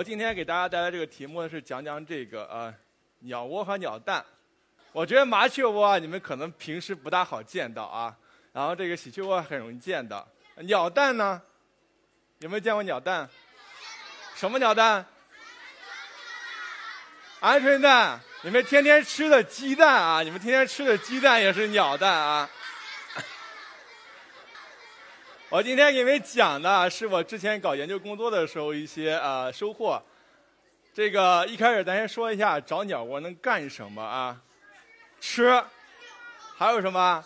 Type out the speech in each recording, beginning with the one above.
我今天给大家带来这个题目呢，是讲讲这个呃鸟窝和鸟蛋。我觉得麻雀窝啊，你们可能平时不大好见到啊，然后这个喜鹊窝很容易见到。鸟蛋呢，有没有见过鸟蛋？什么鸟蛋？鹌鹑蛋。你们天天吃的鸡蛋啊，你们天天吃的鸡蛋也是鸟蛋啊。我今天给你们讲的是我之前搞研究工作的时候一些呃收获。这个一开始咱先说一下找鸟窝能干什么啊？吃，还有什么？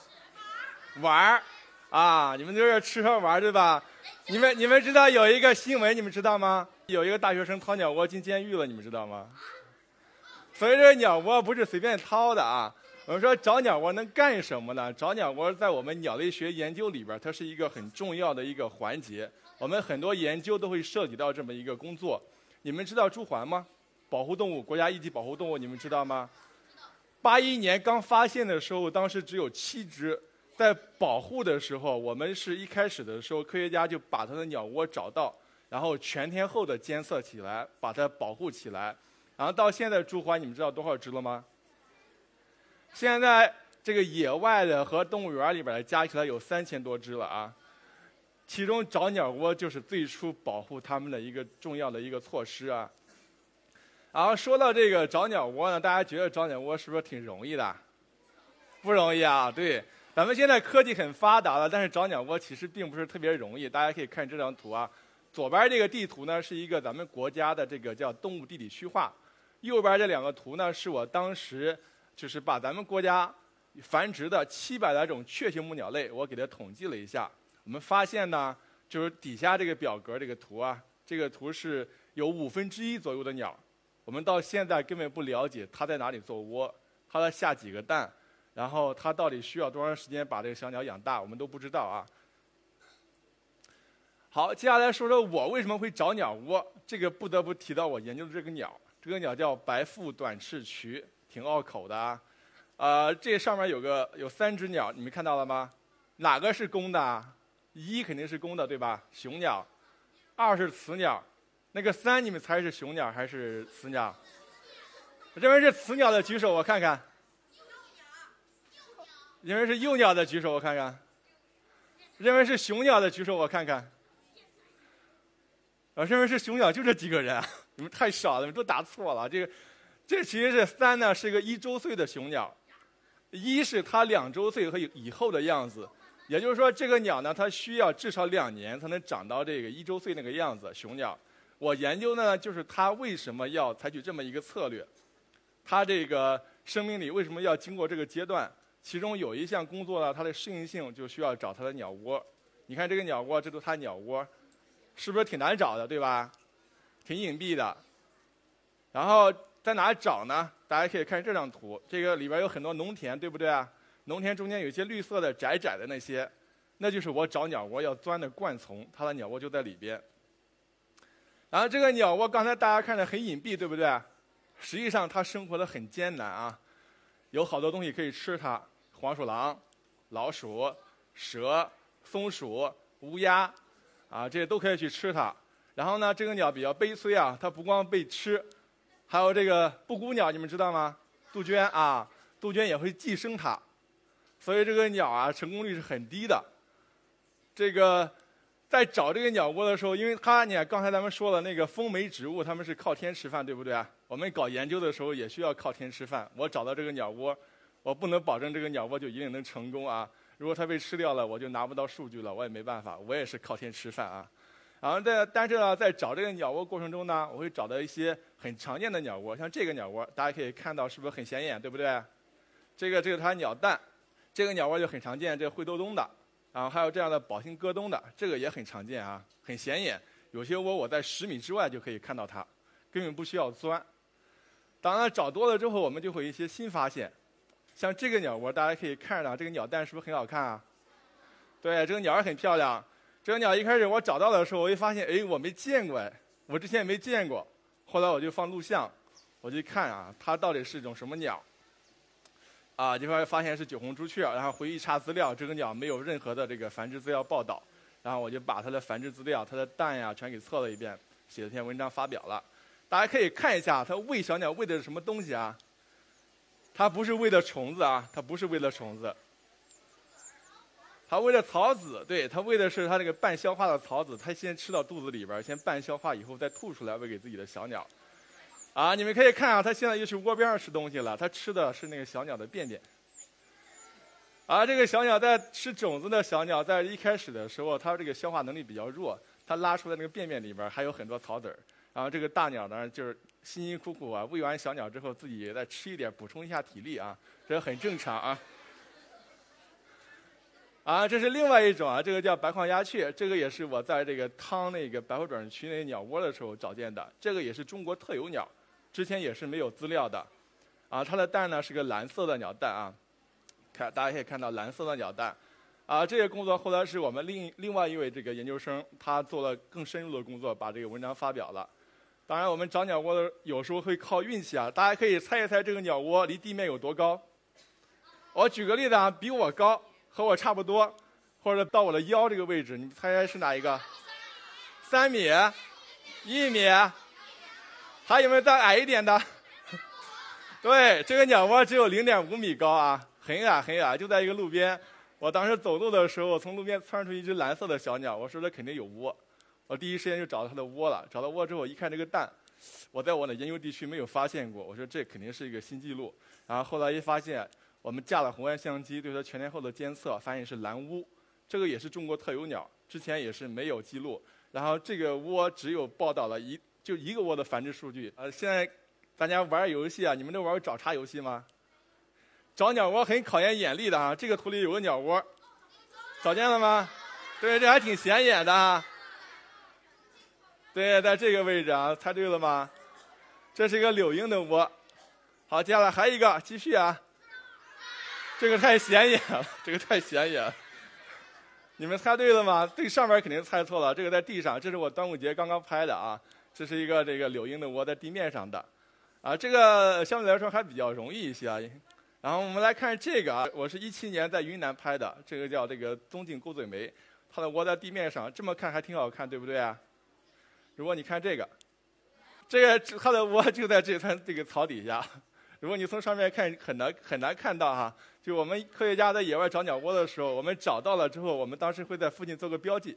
玩儿啊！你们就是吃喝玩儿对吧？你们你们知道有一个新闻，你们知道吗？有一个大学生掏鸟窝进监狱了，你们知道吗？所以这鸟窝不是随便掏的啊。我们说找鸟窝能干什么呢？找鸟窝在我们鸟类学研究里边，它是一个很重要的一个环节。我们很多研究都会涉及到这么一个工作。你们知道朱鹮吗？保护动物，国家一级保护动物，你们知道吗？八一年刚发现的时候，当时只有七只。在保护的时候，我们是一开始的时候，科学家就把它的鸟窝找到，然后全天候的监测起来，把它保护起来。然后到现在，朱鹮你们知道多少只了吗？现在这个野外的和动物园里边的加起来有三千多只了啊。其中找鸟窝就是最初保护它们的一个重要的一个措施啊。然后说到这个找鸟窝呢，大家觉得找鸟窝是不是挺容易的？不容易啊，对。咱们现在科技很发达了，但是找鸟窝其实并不是特别容易。大家可以看这张图啊，左边这个地图呢是一个咱们国家的这个叫动物地理区划，右边这两个图呢是我当时就是把咱们国家繁殖的七百来种雀形目鸟类，我给它统计了一下。我们发现呢，就是底下这个表格这个图啊，这个图是有五分之一左右的鸟，我们到现在根本不了解它在哪里做窝，它在下几个蛋。然后它到底需要多长时间把这个小鸟养大，我们都不知道啊。好，接下来说说我为什么会找鸟窝。这个不得不提到我研究的这个鸟，这个鸟叫白腹短翅鸲，挺拗口的啊。呃，这上面有个有三只鸟，你们看到了吗？哪个是公的？一肯定是公的，对吧？雄鸟。二是雌鸟。那个三，你们猜是雄鸟还是雌鸟？认为是雌鸟的举手，我看看。认为是幼鸟的举手，我看看；认为是雄鸟的举手，我看看。啊，认为是雄鸟就这几个人，你们太少了，你们都答错了。这个，这其实是三呢，是一个一周岁的雄鸟，一是它两周岁和以后的样子，也就是说，这个鸟呢，它需要至少两年才能长到这个一周岁那个样子。雄鸟，我研究呢，就是它为什么要采取这么一个策略，它这个生命里为什么要经过这个阶段。其中有一项工作呢，它的适应性就需要找它的鸟窝。你看这个鸟窝，这都它鸟窝，是不是挺难找的，对吧？挺隐蔽的。然后在哪找呢？大家可以看这张图，这个里边有很多农田，对不对啊？农田中间有一些绿色的窄窄的那些，那就是我找鸟窝要钻的灌丛，它的鸟窝就在里边。然后这个鸟窝刚才大家看着很隐蔽，对不对？实际上它生活的很艰难啊，有好多东西可以吃它。黄鼠狼、老鼠、蛇、松鼠、乌鸦，啊，这些都可以去吃它。然后呢，这个鸟比较悲催啊，它不光被吃，还有这个布谷鸟，你们知道吗？杜鹃啊，杜鹃也会寄生它，所以这个鸟啊，成功率是很低的。这个在找这个鸟窝的时候，因为它，你看刚才咱们说了，那个风媒植物，它们是靠天吃饭，对不对啊？我们搞研究的时候也需要靠天吃饭。我找到这个鸟窝。我不能保证这个鸟窝就一定能成功啊！如果它被吃掉了，我就拿不到数据了，我也没办法，我也是靠天吃饭啊。然后在但是呢，在找这个鸟窝过程中呢，我会找到一些很常见的鸟窝，像这个鸟窝，大家可以看到是不是很显眼，对不对？这个这个它鸟蛋，这个鸟窝就很常见，这灰咚咚的，然后还有这样的宝兴鸽东的，这个也很常见啊，很显眼。有些窝我在十米之外就可以看到它，根本不需要钻。当然找多了之后，我们就会有一些新发现。像这个鸟窝，大家可以看到，这个鸟蛋是不是很好看啊？对，这个鸟儿很漂亮。这个鸟一开始我找到的时候，我一发现，哎，我没见过哎，我之前也没见过。后来我就放录像，我就看啊，它到底是一种什么鸟？啊，就发发现是酒红朱雀，然后回去查资料，这个鸟没有任何的这个繁殖资料报道。然后我就把它的繁殖资料、它的蛋呀全给测了一遍，写了篇文章发表了。大家可以看一下，它喂小鸟喂的是什么东西啊？它不是喂的虫子啊，它不是喂的虫子。它喂的草籽，对，它喂的是它这个半消化的草籽，它先吃到肚子里边先半消化以后再吐出来喂给自己的小鸟。啊，你们可以看啊，它现在又去窝边上吃东西了，它吃的是那个小鸟的便便。啊这个小鸟在吃种子的小鸟，在一开始的时候，它这个消化能力比较弱，它拉出来那个便便里边还有很多草籽儿。然后这个大鸟呢，就是辛辛苦苦啊喂完小鸟之后，自己再吃一点补充一下体力啊，这很正常啊。啊，这是另外一种啊，这个叫白眶鸦雀，这个也是我在这个汤那个白虎转区那鸟窝的时候找见的，这个也是中国特有鸟，之前也是没有资料的，啊，它的蛋呢是个蓝色的鸟蛋啊，看大家可以看到蓝色的鸟蛋，啊，这些工作后来是我们另另外一位这个研究生他做了更深入的工作，把这个文章发表了。当然，我们找鸟窝的有时候会靠运气啊，大家可以猜一猜这个鸟窝离地面有多高？我举个例子啊，比我高。和我差不多，或者到我的腰这个位置，你猜猜是哪一个？三米，一米，还有没有再矮一点的？对，这个鸟窝只有零点五米高啊，很矮很矮，就在一个路边。我当时走路的时候，从路边窜出一只蓝色的小鸟，我说这肯定有窝，我第一时间就找到它的窝了。找到窝之后，一看这个蛋，我在我的研究地区没有发现过，我说这肯定是一个新纪录。然后后来一发现。我们架了红外相机对它全天候的监测，发现是蓝乌，这个也是中国特有鸟，之前也是没有记录。然后这个窝只有报道了一就一个窝的繁殖数据。呃，现在大家玩游戏啊，你们都玩找茬游戏吗？找鸟窝很考验眼力的啊。这个图里有个鸟窝，找见了吗？对，这还挺显眼的啊。对，在这个位置啊，猜对了吗？这是一个柳莺的窝。好，接下来还有一个，继续啊。这个太显眼了，这个太显眼。你们猜对了吗？最上面肯定猜错了。这个在地上，这是我端午节刚刚拍的啊。这是一个这个柳莺的窝在地面上的，啊，这个相对来说还比较容易一些。然后我们来看这个啊，我是一七年在云南拍的，这个叫这个棕茎钩嘴梅，它的窝在地面上，这么看还挺好看，对不对啊？如果你看这个，这个它的窝就在这它这个草底下。如果你从上面看，很难很难看到哈。就我们科学家在野外找鸟窝的时候，我们找到了之后，我们当时会在附近做个标记。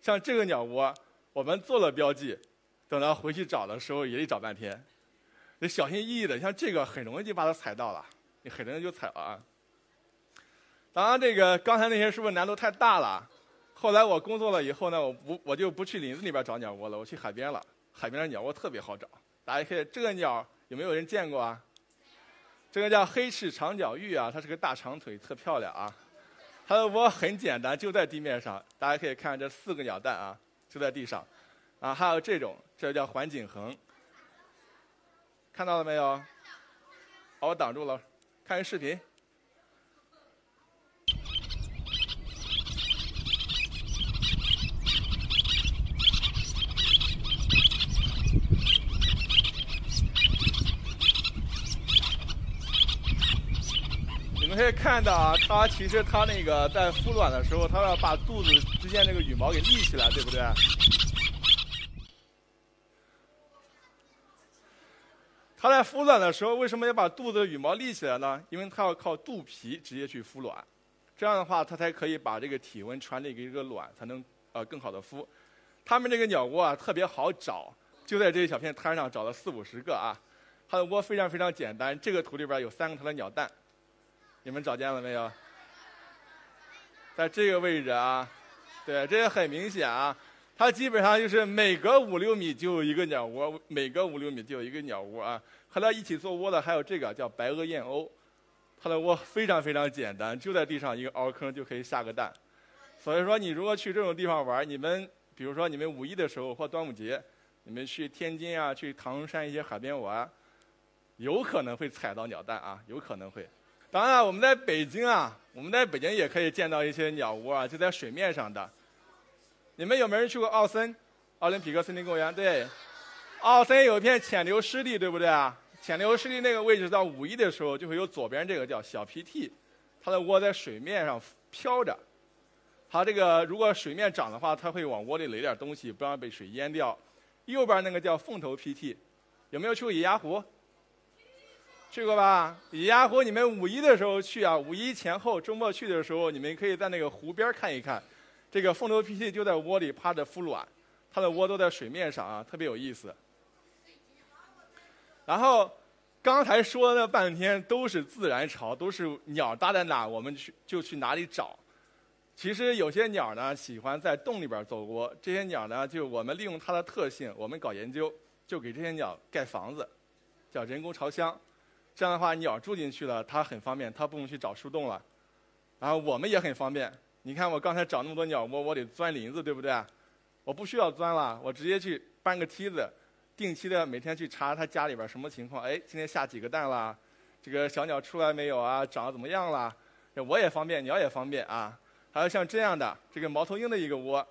像这个鸟窝，我们做了标记，等到回去找的时候也得找半天，得小心翼翼的。像这个很容易就把它踩到了，你很容易就踩了啊。当然，这个刚才那些是不是难度太大了？后来我工作了以后呢，我不我就不去林子里边找鸟窝了，我去海边了。海边的鸟窝特别好找，大家可以这个鸟有没有人见过啊？这个叫黑翅长脚鹬啊，它是个大长腿，特漂亮啊。它的窝很简单，就在地面上。大家可以看这四个鸟蛋啊，就在地上。啊，还有这种，这叫环颈鸻，看到了没有？把我挡住了，看视频。可以看到啊，它其实它那个在孵卵的时候，它要把肚子之间那个羽毛给立起来，对不对？它在孵卵的时候，为什么要把肚子的羽毛立起来呢？因为它要靠肚皮直接去孵卵，这样的话，它才可以把这个体温传递给这个卵，才能呃更好的孵。它们这个鸟窝啊特别好找，就在这一小片滩上找了四五十个啊。它的窝非常非常简单，这个图里边有三个它的鸟蛋。你们找见了没有？在这个位置啊，对，这也很明显啊。它基本上就是每隔五六米就有一个鸟窝，每隔五六米就有一个鸟窝啊。和它一起做窝的还有这个叫白额燕鸥，它的窝非常非常简单，就在地上一个凹坑就可以下个蛋。所以说，你如果去这种地方玩，你们比如说你们五一的时候或端午节，你们去天津啊，去唐山一些海边玩，有可能会踩到鸟蛋啊，有可能会。当然，我们在北京啊，我们在北京也可以见到一些鸟窝啊，就在水面上的。你们有没有人去过奥森？奥林匹克森林公园？对，奥森有一片浅流湿地，对不对啊？浅流湿地那个位置到五一的时候，就会有左边这个叫小 PT，，它的窝在水面上飘着。它这个如果水面涨的话，它会往窝里垒点东西，不让被水淹掉。右边那个叫凤头 PT，有没有去过野鸭湖？去过吧？野鸭湖，你们五一的时候去啊，五一前后周末去的时候，你们可以在那个湖边看一看。这个凤头 PT 就在窝里趴着孵卵，它的窝都在水面上啊，特别有意思。然后刚才说了半天都是自然巢，都是鸟搭在哪，我们去就去哪里找。其实有些鸟呢喜欢在洞里边做窝，这些鸟呢就我们利用它的特性，我们搞研究，就给这些鸟盖房子，叫人工巢箱。这样的话，鸟住进去了，它很方便，它不用去找树洞了。然后我们也很方便。你看我刚才找那么多鸟窝，我得钻林子，对不对？我不需要钻了，我直接去搬个梯子，定期的每天去查它家里边什么情况。哎，今天下几个蛋了？这个小鸟出来没有啊？长得怎么样了？我也方便，鸟也方便啊。还有像这样的这个猫头鹰的一个窝，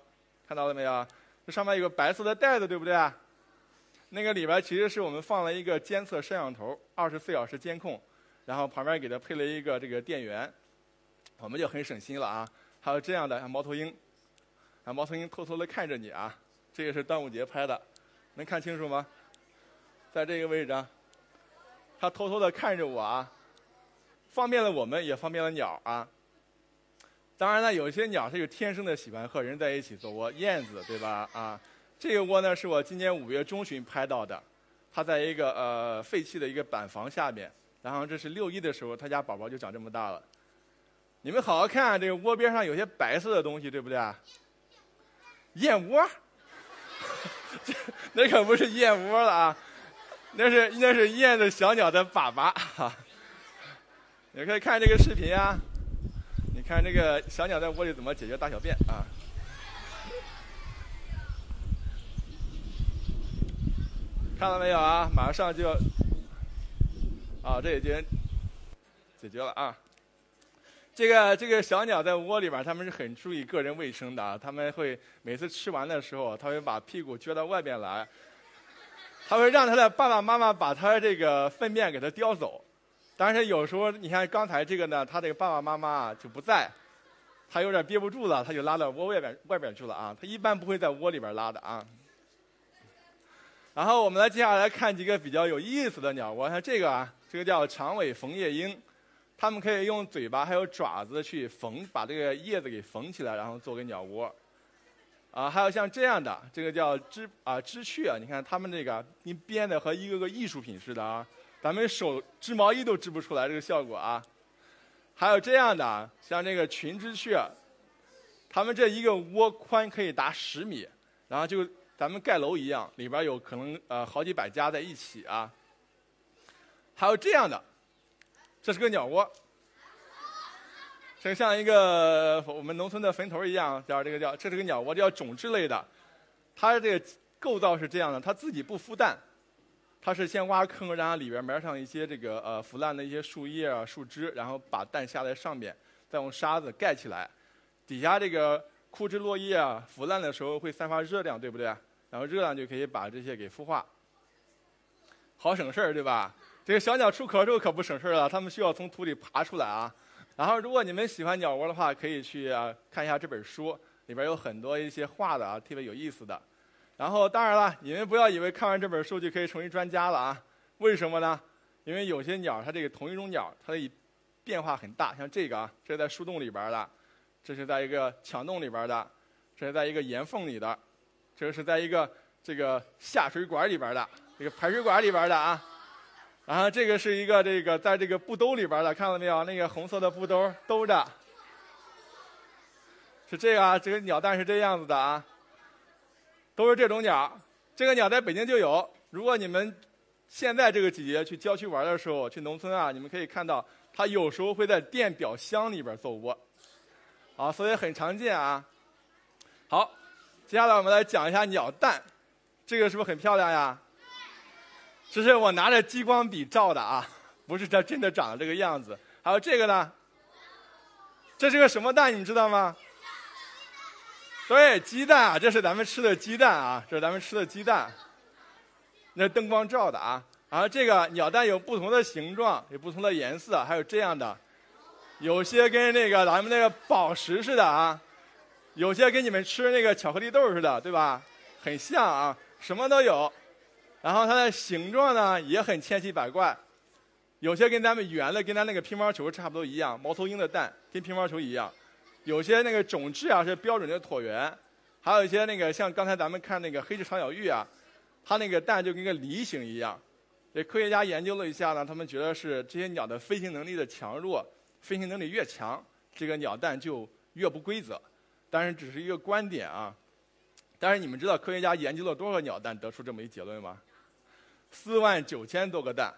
看到了没有？这上面有个白色的袋子，对不对？那个里边其实是我们放了一个监测摄像头，二十四小时监控，然后旁边给它配了一个这个电源，我们就很省心了啊。还有这样的像猫头鹰，啊，猫头鹰偷偷的看着你啊，这个是端午节拍的，能看清楚吗？在这个位置，它偷偷的看着我啊，方便了我们，也方便了鸟啊。当然了，有些鸟它就天生的喜欢和人在一起做窝，燕子对吧？啊，这个窝呢是我今年五月中旬拍到的，它在一个呃废弃的一个板房下面，然后这是六一的时候，它家宝宝就长这么大了。你们好好看，这个窝边上有些白色的东西，对不对？燕窝？这 那可不是燕窝了啊，那是那是燕子小鸟的粑粑。你可以看这个视频啊。你看这个小鸟在窝里怎么解决大小便啊？看到没有啊？马上就要，啊，这已经解决了啊。这个这个小鸟在窝里边，它们是很注意个人卫生的啊。它们会每次吃完的时候，它会把屁股撅到外边来，它会让它的爸爸妈妈把它这个粪便给它叼走。但是有时候，你看刚才这个呢，它这个爸爸妈妈就不在，它有点憋不住了，它就拉到窝外边外边去了啊。它一般不会在窝里边拉的啊。然后我们来接下来看几个比较有意思的鸟窝，像这个啊，这个叫长尾缝叶鹰，它们可以用嘴巴还有爪子去缝，把这个叶子给缝起来，然后做个鸟窝。啊，还有像这样的，这个叫织啊织雀，你看它们这个你编的和一个个艺术品似的啊。咱们手织毛衣都织不出来这个效果啊！还有这样的，像这个群织雀，它们这一个窝宽可以达十米，然后就咱们盖楼一样，里边有可能呃好几百家在一起啊。还有这样的，这是个鸟窝，这像一个我们农村的坟头一样，叫这个叫这是个鸟窝，叫种质类的，它这个构造是这样的，它自己不孵蛋。它是先挖坑，然后里边埋上一些这个呃腐烂的一些树叶啊、树枝，然后把蛋下在上面，再用沙子盖起来。底下这个枯枝落叶啊，腐烂的时候会散发热量，对不对？然后热量就可以把这些给孵化，好省事儿，对吧？这个小鸟出壳之后可不省事儿了，它们需要从土里爬出来啊。然后如果你们喜欢鸟窝的话，可以去看一下这本书，里边有很多一些画的啊，特别有意思的。然后，当然了，你们不要以为看完这本书就可以成为专家了啊！为什么呢？因为有些鸟，它这个同一种鸟，它的变化很大。像这个啊，这是在树洞里边的，这是在一个墙洞里边的，这是在一个岩缝里的，这个是在一个这个下水管里边的，这个排水管里边的啊。然后这个是一个这个在这个布兜里边的，看到没有？那个红色的布兜兜着，是这个啊，这个鸟蛋是这样子的啊。都是这种鸟，这个鸟在北京就有。如果你们现在这个季节去郊区玩的时候，去农村啊，你们可以看到它有时候会在电表箱里边做窝，啊，所以很常见啊。好，接下来我们来讲一下鸟蛋，这个是不是很漂亮呀？这是我拿着激光笔照的啊，不是它真的长这个样子。还有这个呢，这是个什么蛋？你知道吗？对，鸡蛋啊，这是咱们吃的鸡蛋啊，这是咱们吃的鸡蛋。那灯光照的啊，然后这个鸟蛋有不同的形状，有不同的颜色，还有这样的，有些跟那个咱们那个宝石似的啊，有些跟你们吃那个巧克力豆似的，对吧？很像啊，什么都有。然后它的形状呢也很千奇百怪，有些跟咱们圆的，跟咱那个乒乓球差不多一样，猫头鹰的蛋跟乒乓球一样。有些那个种质啊是标准的椭圆，还有一些那个像刚才咱们看那个黑翅长脚鹬啊，它那个蛋就跟个梨形一样。这科学家研究了一下呢，他们觉得是这些鸟的飞行能力的强弱，飞行能力越强，这个鸟蛋就越不规则。但是只是一个观点啊。但是你们知道科学家研究了多少鸟蛋得出这么一结论吗？四万九千多个蛋。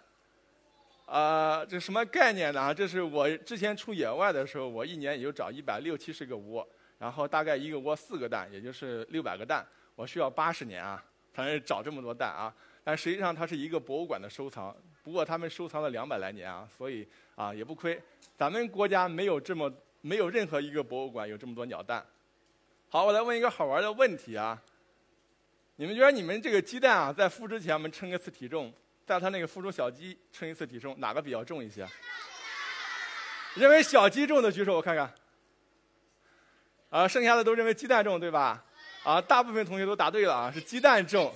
啊，这什么概念呢？这是我之前出野外的时候，我一年也就找一百六七十个窝，然后大概一个窝四个蛋，也就是六百个蛋。我需要八十年啊，才能找这么多蛋啊。但实际上它是一个博物馆的收藏，不过他们收藏了两百来年啊，所以啊也不亏。咱们国家没有这么没有任何一个博物馆有这么多鸟蛋。好，我来问一个好玩的问题啊，你们觉得你们这个鸡蛋啊，在孵之前我们称一次体重？在它那个孵出小鸡称一次体重，哪个比较重一些？认为小鸡重的举手，我看看。啊，剩下的都认为鸡蛋重，对吧？啊，大部分同学都答对了啊，是鸡蛋重。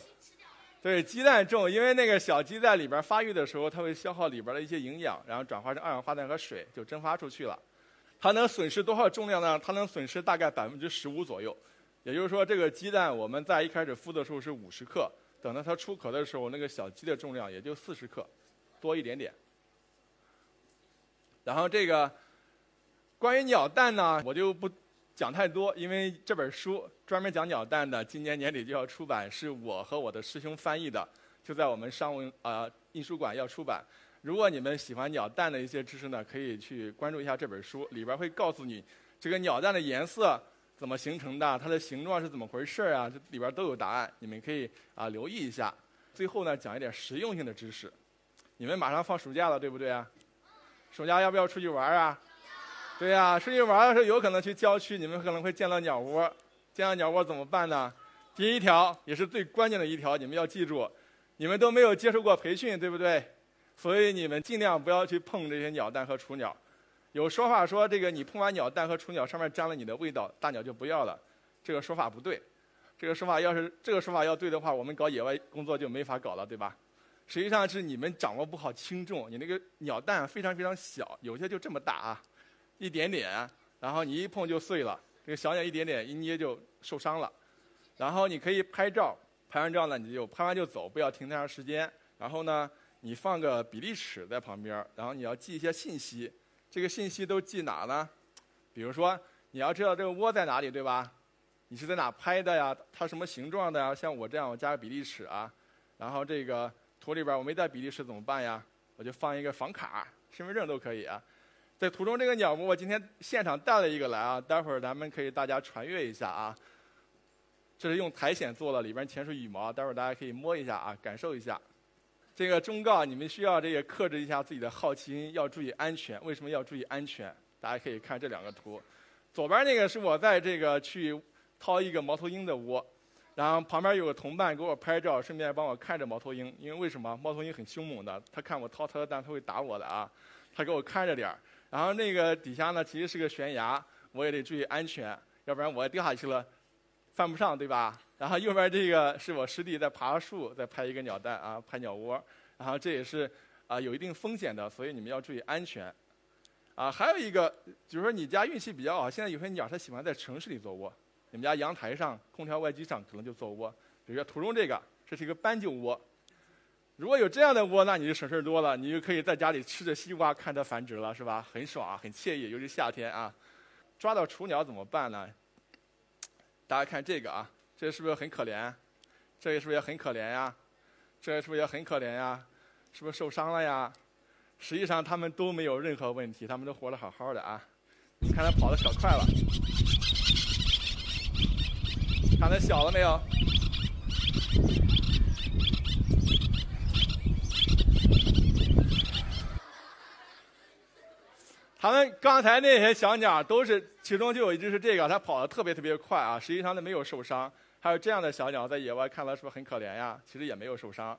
对，鸡蛋重，因为那个小鸡在里边发育的时候，它会消耗里边的一些营养，然后转化成二氧化碳和水，就蒸发出去了。它能损失多少重量呢？它能损失大概百分之十五左右。也就是说，这个鸡蛋我们在一开始孵的时候是五十克。等到它出壳的时候，那个小鸡的重量也就四十克，多一点点。然后这个关于鸟蛋呢，我就不讲太多，因为这本书专门讲鸟蛋的，今年年底就要出版，是我和我的师兄翻译的，就在我们商务啊印书馆要出版。如果你们喜欢鸟蛋的一些知识呢，可以去关注一下这本书，里边会告诉你这个鸟蛋的颜色。怎么形成的？它的形状是怎么回事啊？这里边都有答案，你们可以啊留意一下。最后呢，讲一点实用性的知识。你们马上放暑假了，对不对啊？暑假要不要出去玩啊？对呀，出去玩的时候有可能去郊区，你们可能会见到鸟窝。见到鸟窝怎么办呢？第一条也是最关键的一条，你们要记住，你们都没有接受过培训，对不对？所以你们尽量不要去碰这些鸟蛋和雏鸟。有说法说，这个你碰完鸟蛋和雏鸟上面沾了你的味道，大鸟就不要了。这个说法不对。这个说法要是这个说法要对的话，我们搞野外工作就没法搞了，对吧？实际上是你们掌握不好轻重。你那个鸟蛋非常非常小，有些就这么大啊，一点点，然后你一碰就碎了。这个小鸟一点点一捏就受伤了。然后你可以拍照，拍完照呢你就拍完就走，不要停太长时间。然后呢，你放个比例尺在旁边，然后你要记一些信息。这个信息都记哪呢？比如说，你要知道这个窝在哪里，对吧？你是在哪拍的呀？它什么形状的呀？像我这样，我加个比例尺啊。然后这个图里边我没带比例尺怎么办呀？我就放一个房卡、身份证都可以啊。在图中这个鸟窝，我今天现场带了一个来啊，待会儿咱们可以大家传阅一下啊。这是用苔藓做的，里边全是羽毛，待会儿大家可以摸一下啊，感受一下。这个忠告你们需要这个克制一下自己的好奇心，要注意安全。为什么要注意安全？大家可以看这两个图，左边那个是我在这个去掏一个猫头鹰的窝，然后旁边有个同伴给我拍照，顺便帮我看着猫头鹰。因为为什么？猫头鹰很凶猛的，它看我掏它的蛋，它会打我的啊。它给我看着点儿。然后那个底下呢，其实是个悬崖，我也得注意安全，要不然我掉下去了，犯不上，对吧？然后右边这个是我师弟在爬树，在拍一个鸟蛋啊，拍鸟窝。然后这也是啊有一定风险的，所以你们要注意安全。啊，还有一个，比如说你家运气比较好，现在有些鸟它喜欢在城市里做窝，你们家阳台上、空调外机上可能就做窝。比如说图中这个，这是一个斑鸠窝。如果有这样的窝，那你就省事儿多了，你就可以在家里吃着西瓜看着繁殖了，是吧？很爽，很惬意，尤其夏天啊。抓到雏鸟怎么办呢？大家看这个啊。这是不是很可怜？这是不是也很可怜呀？这是不是也很可怜呀？是不是受伤了呀？实际上它们都没有任何问题，它们都活得好好的啊。你看它跑的可快了，看它小了没有？他们刚才那些小鸟都是，其中就有一只是这个，它跑得特别特别快啊，实际上它没有受伤。还有这样的小鸟在野外看了是不是很可怜呀？其实也没有受伤。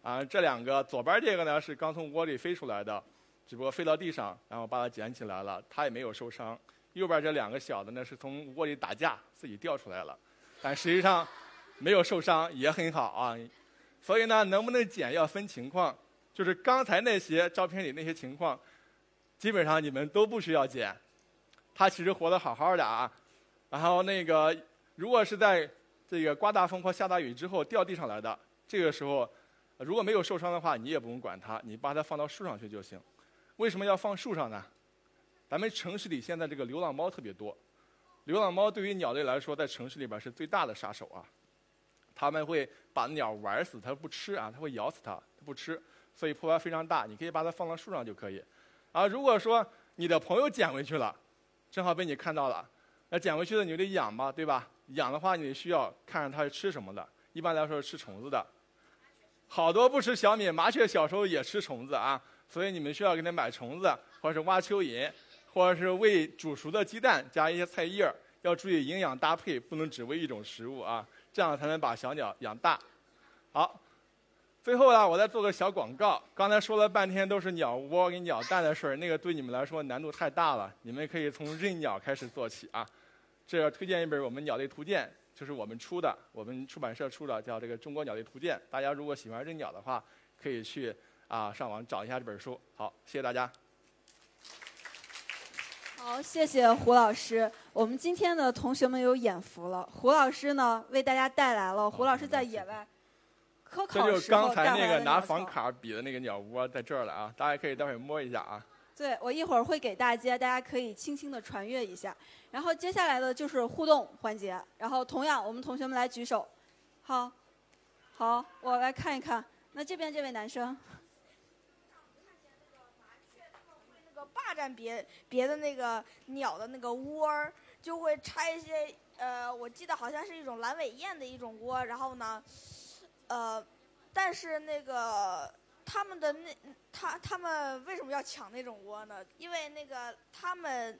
啊，这两个左边这个呢是刚从窝里飞出来的，只不过飞到地上，然后把它捡起来了，它也没有受伤。右边这两个小的呢是从窝里打架自己掉出来了，但实际上没有受伤，也很好啊。所以呢，能不能捡要分情况，就是刚才那些照片里那些情况。基本上你们都不需要捡，它其实活得好好的啊。然后那个，如果是在这个刮大风或下大雨之后掉地上来的，这个时候如果没有受伤的话，你也不用管它，你把它放到树上去就行。为什么要放树上呢？咱们城市里现在这个流浪猫特别多，流浪猫对于鸟类来说，在城市里边是最大的杀手啊。它们会把鸟玩死，它不吃啊，它会咬死它，它不吃，所以破坏非常大。你可以把它放到树上就可以。啊，如果说你的朋友捡回去了，正好被你看到了，那捡回去的你就得养嘛，对吧？养的话，你需要看着它是吃什么的。一般来说是吃虫子的，好多不吃小米，麻雀小时候也吃虫子啊，所以你们需要给它买虫子，或者是挖蚯蚓，或者是喂煮熟的鸡蛋，加一些菜叶要注意营养搭配，不能只喂一种食物啊，这样才能把小鸟养大。好。最后呢，我再做个小广告。刚才说了半天都是鸟窝跟鸟蛋的事儿，那个对你们来说难度太大了。你们可以从认鸟开始做起啊。这要推荐一本我们鸟类图鉴，就是我们出的，我们出版社出的，叫这个《中国鸟类图鉴》。大家如果喜欢认鸟的话，可以去啊上网找一下这本书。好，谢谢大家。好，谢谢胡老师。我们今天的同学们有眼福了。胡老师呢，为大家带来了胡老师在野外。这就是刚才那个拿房卡比的那个鸟窝，在这儿了啊！大家可以待会儿摸一下啊。对，我一会儿会给大家，大家可以轻轻的传阅一下。然后接下来的就是互动环节。然后同样，我们同学们来举手。好，好，我来看一看。那这边这位男生。霸占别别的那个鸟的那个窝儿，就会拆一些呃，我记得好像是一种蓝尾雁的一种窝，然后呢。呃，但是那个他们的那他他们为什么要抢那种窝呢？因为那个他们，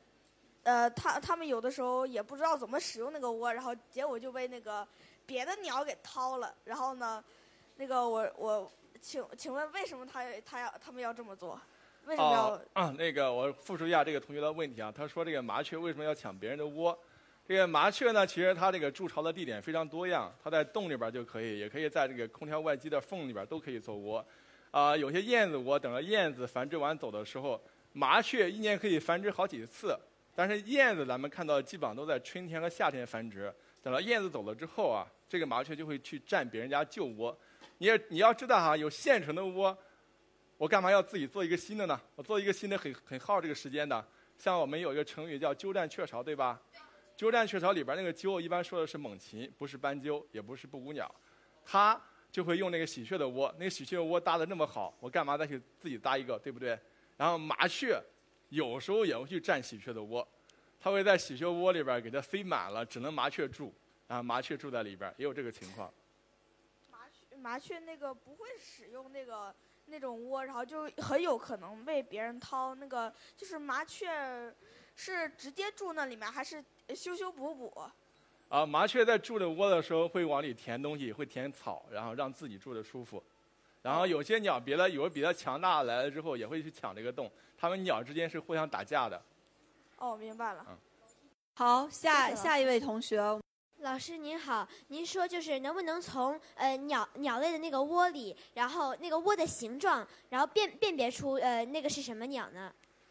呃，他他们有的时候也不知道怎么使用那个窝，然后结果就被那个别的鸟给掏了。然后呢，那个我我请请问为什么他他要他们要这么做？为什么要？啊，那个我复述一下这个同学的问题啊，他说这个麻雀为什么要抢别人的窝？这个麻雀呢，其实它这个筑巢的地点非常多样，它在洞里边就可以，也可以在这个空调外机的缝里边都可以做窝。啊，有些燕子窝等着燕子繁殖完走的时候，麻雀一年可以繁殖好几次。但是燕子咱们看到基本上都在春天和夏天繁殖，等到燕子走了之后啊，这个麻雀就会去占别人家旧窝。你也你要知道哈，有现成的窝，我干嘛要自己做一个新的呢？我做一个新的很很耗这个时间的。像我们有一个成语叫鸠占鹊巢，对吧？鸠占鹊巢里边那个鸠，一般说的是猛禽，不是斑鸠，也不是布谷鸟，它就会用那个喜鹊的窝，那个喜鹊窝搭的那么好，我干嘛再去自己搭一个，对不对？然后麻雀有时候也会去占喜鹊的窝，它会在喜鹊窝里边给它塞满了，只能麻雀住，然后麻雀住在里边，也有这个情况。麻雀麻雀那个不会使用那个那种窝，然后就很有可能被别人掏。那个就是麻雀是直接住那里面，还是？修修补补，啊，麻雀在住的窝的时候会往里填东西，会填草，然后让自己住的舒服。然后有些鸟别的有比它强大来了之后，也会去抢这个洞。它们鸟之间是互相打架的。哦，明白了。嗯。好，下下一位同学。老师您好，您说就是能不能从呃鸟鸟类的那个窝里，然后那个窝的形状，然后辨辨别出呃那个是什么鸟呢？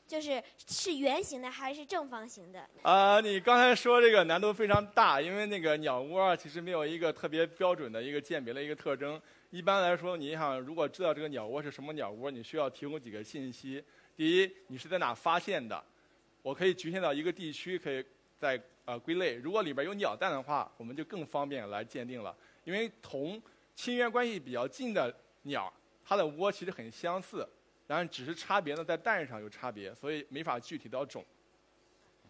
就是是圆形的还是正方形的？啊，你刚才说这个难度非常大，因为那个鸟窝其实没有一个特别标准的一个鉴别的一个特征。一般来说，你想如果知道这个鸟窝是什么鸟窝，你需要提供几个信息。第一，你是在哪发现的？我可以局限到一个地区，可以在呃归类。如果里边有鸟蛋的话，我们就更方便来鉴定了。因为同亲缘关系比较近的鸟，它的窝其实很相似。然后只是差别呢在蛋上有差别，所以没法具体到种。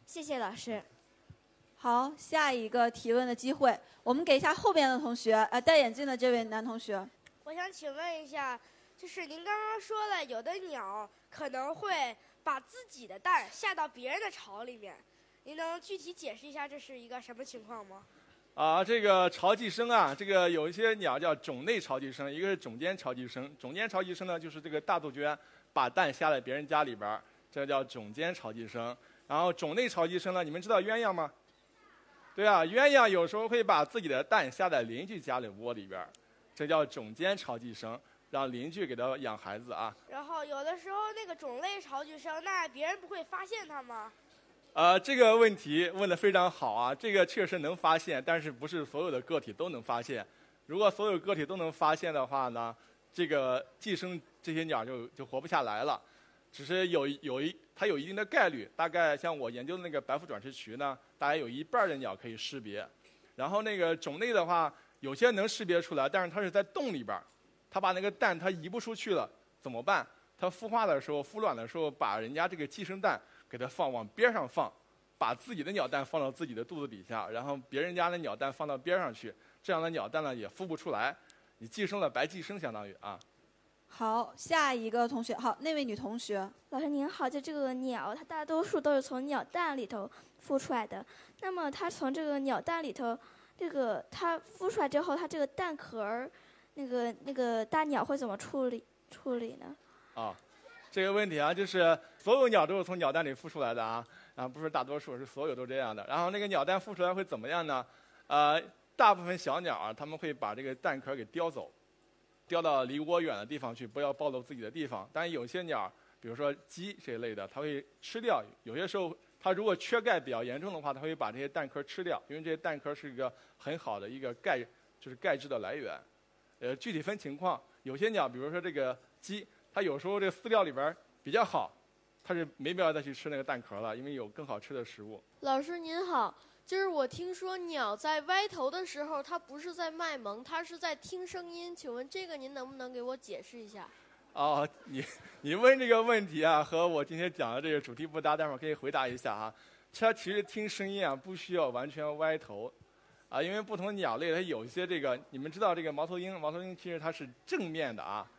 谢谢老师。好，下一个提问的机会，我们给一下后边的同学，呃，戴眼镜的这位男同学。我想请问一下，就是您刚刚说了，有的鸟可能会把自己的蛋下到别人的巢里面，您能具体解释一下这是一个什么情况吗？啊，这个巢寄生啊，这个有一些鸟叫种内巢寄生，一个是种间巢寄生。种间巢寄生呢，就是这个大杜鹃把蛋下在别人家里边，这叫种间巢寄生。然后种内巢寄生呢，你们知道鸳鸯吗？对啊，鸳鸯有时候会把自己的蛋下在邻居家里窝里边，这叫种间巢寄生，让邻居给它养孩子啊。然后有的时候那个种类巢寄生，那别人不会发现它吗？呃，这个问题问得非常好啊，这个确实能发现，但是不是所有的个体都能发现。如果所有个体都能发现的话呢，这个寄生这些鸟就就活不下来了。只是有有一它有一定的概率，大概像我研究的那个白腹转翅渠呢，大概有一半的鸟可以识别。然后那个种类的话，有些能识别出来，但是它是在洞里边儿，它把那个蛋它移不出去了，怎么办？它孵化的时候、孵卵的时候，把人家这个寄生蛋给它放往边上放，把自己的鸟蛋放到自己的肚子底下，然后别人家的鸟蛋放到边上去，这样的鸟蛋呢也孵不出来，你寄生了白寄生，相当于啊。好，下一个同学，好，那位女同学，老师您好，就这个鸟，它大多数都是从鸟蛋里头孵出来的。那么它从这个鸟蛋里头，这个它孵出来之后，它这个蛋壳儿，那个那个大鸟会怎么处理处理呢？啊，这个问题啊，就是所有鸟都是从鸟蛋里孵出来的啊，啊，不是大多数，是所有都这样的。然后那个鸟蛋孵出来会怎么样呢？呃，大部分小鸟啊，它们会把这个蛋壳给叼走，叼到离窝远的地方去，不要暴露自己的地方。但有些鸟，比如说鸡这一类的，它会吃掉。有些时候，它如果缺钙比较严重的话，它会把这些蛋壳吃掉，因为这些蛋壳是一个很好的一个钙，就是钙质的来源。呃，具体分情况，有些鸟，比如说这个鸡，它有时候这个饲料里边比较好，它是没必要再去吃那个蛋壳了，因为有更好吃的食物。老师您好，就是我听说鸟在歪头的时候，它不是在卖萌，它是在听声音。请问这个您能不能给我解释一下？哦，你你问这个问题啊，和我今天讲的这个主题不搭，待会儿可以回答一下啊。它其实听声音啊，不需要完全歪头，啊，因为不同鸟类它有一些这个，你们知道这个猫头鹰，猫头鹰其实它是正面的啊。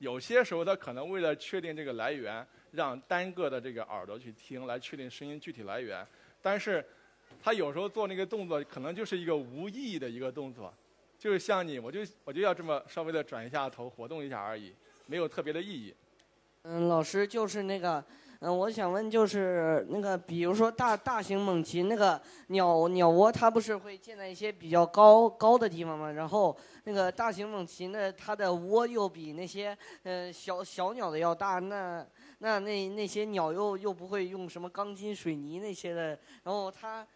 有些时候他可能为了确定这个来源，让单个的这个耳朵去听，来确定声音具体来源。但是，他有时候做那个动作，可能就是一个无意义的一个动作，就是像你，我就我就要这么稍微的转一下头，活动一下而已，没有特别的意义。嗯，老师就是那个，嗯，我想问就是那个，比如说大大型猛禽那个鸟鸟窝，它不是会建在一些比较高高的地方吗？然后那个大型猛禽的它的窝又比那些呃小小鸟的要大，那那那那些鸟又又不会用什么钢筋水泥那些的，然后它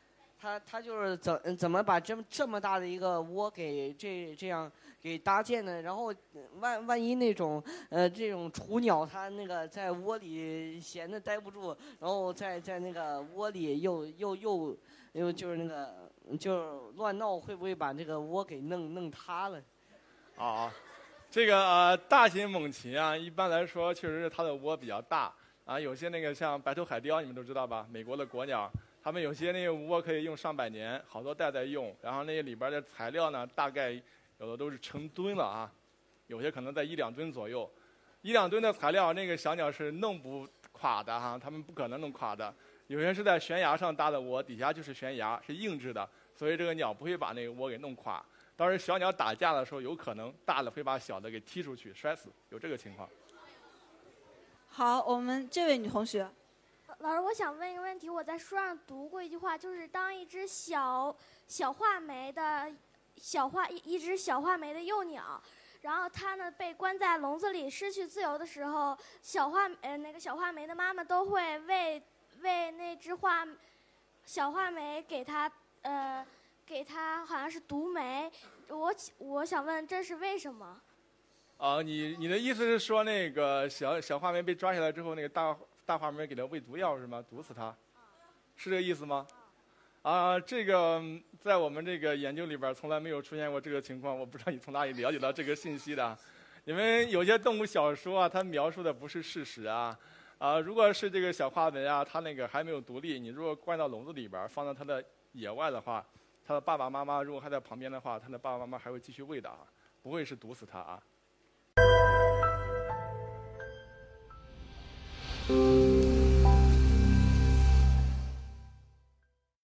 它它就是怎怎么把这么这么大的一个窝给这这样给搭建的？然后万万一那种呃这种雏鸟它那个在窝里闲的待不住，然后在在那个窝里又又又又就是那个就是乱闹，会不会把这个窝给弄弄塌了？啊，这个呃大型猛禽啊，一般来说确实是它的窝比较大啊。有些那个像白头海雕，你们都知道吧？美国的国鸟，他们有些那个窝可以用上百年，好多代在用。然后那里边的材料呢，大概有的都是成吨了啊，有些可能在一两吨左右。一两吨的材料，那个小鸟是弄不垮的哈，它们不可能弄垮的。有些是在悬崖上搭的窝，底下就是悬崖，是硬质的，所以这个鸟不会把那个窝给弄垮。当时小鸟打架的时候，有可能大的会把小的给踢出去，摔死，有这个情况。好，我们这位女同学，老师，我想问一个问题，我在书上读过一句话，就是当一只小小画眉的小画一一只小画眉的幼鸟，然后它呢被关在笼子里失去自由的时候，小画呃那个小画眉的妈妈都会为为那只画小画眉给它呃给它好像是毒眉，我我想问这是为什么？啊，你你的意思是说那个小小画眉被抓起来之后，那个大大画眉给它喂毒药是吗？毒死它，是这个意思吗？啊，这个在我们这个研究里边从来没有出现过这个情况，我不知道你从哪里了解到这个信息的。因为有些动物小说啊，它描述的不是事实啊。啊，如果是这个小花纹啊，它那个还没有独立，你如果关到笼子里边，放到它的野外的话，它的爸爸妈妈如果还在旁边的话，它的爸爸妈妈还会继续喂的啊，不会是毒死它啊。Thank you.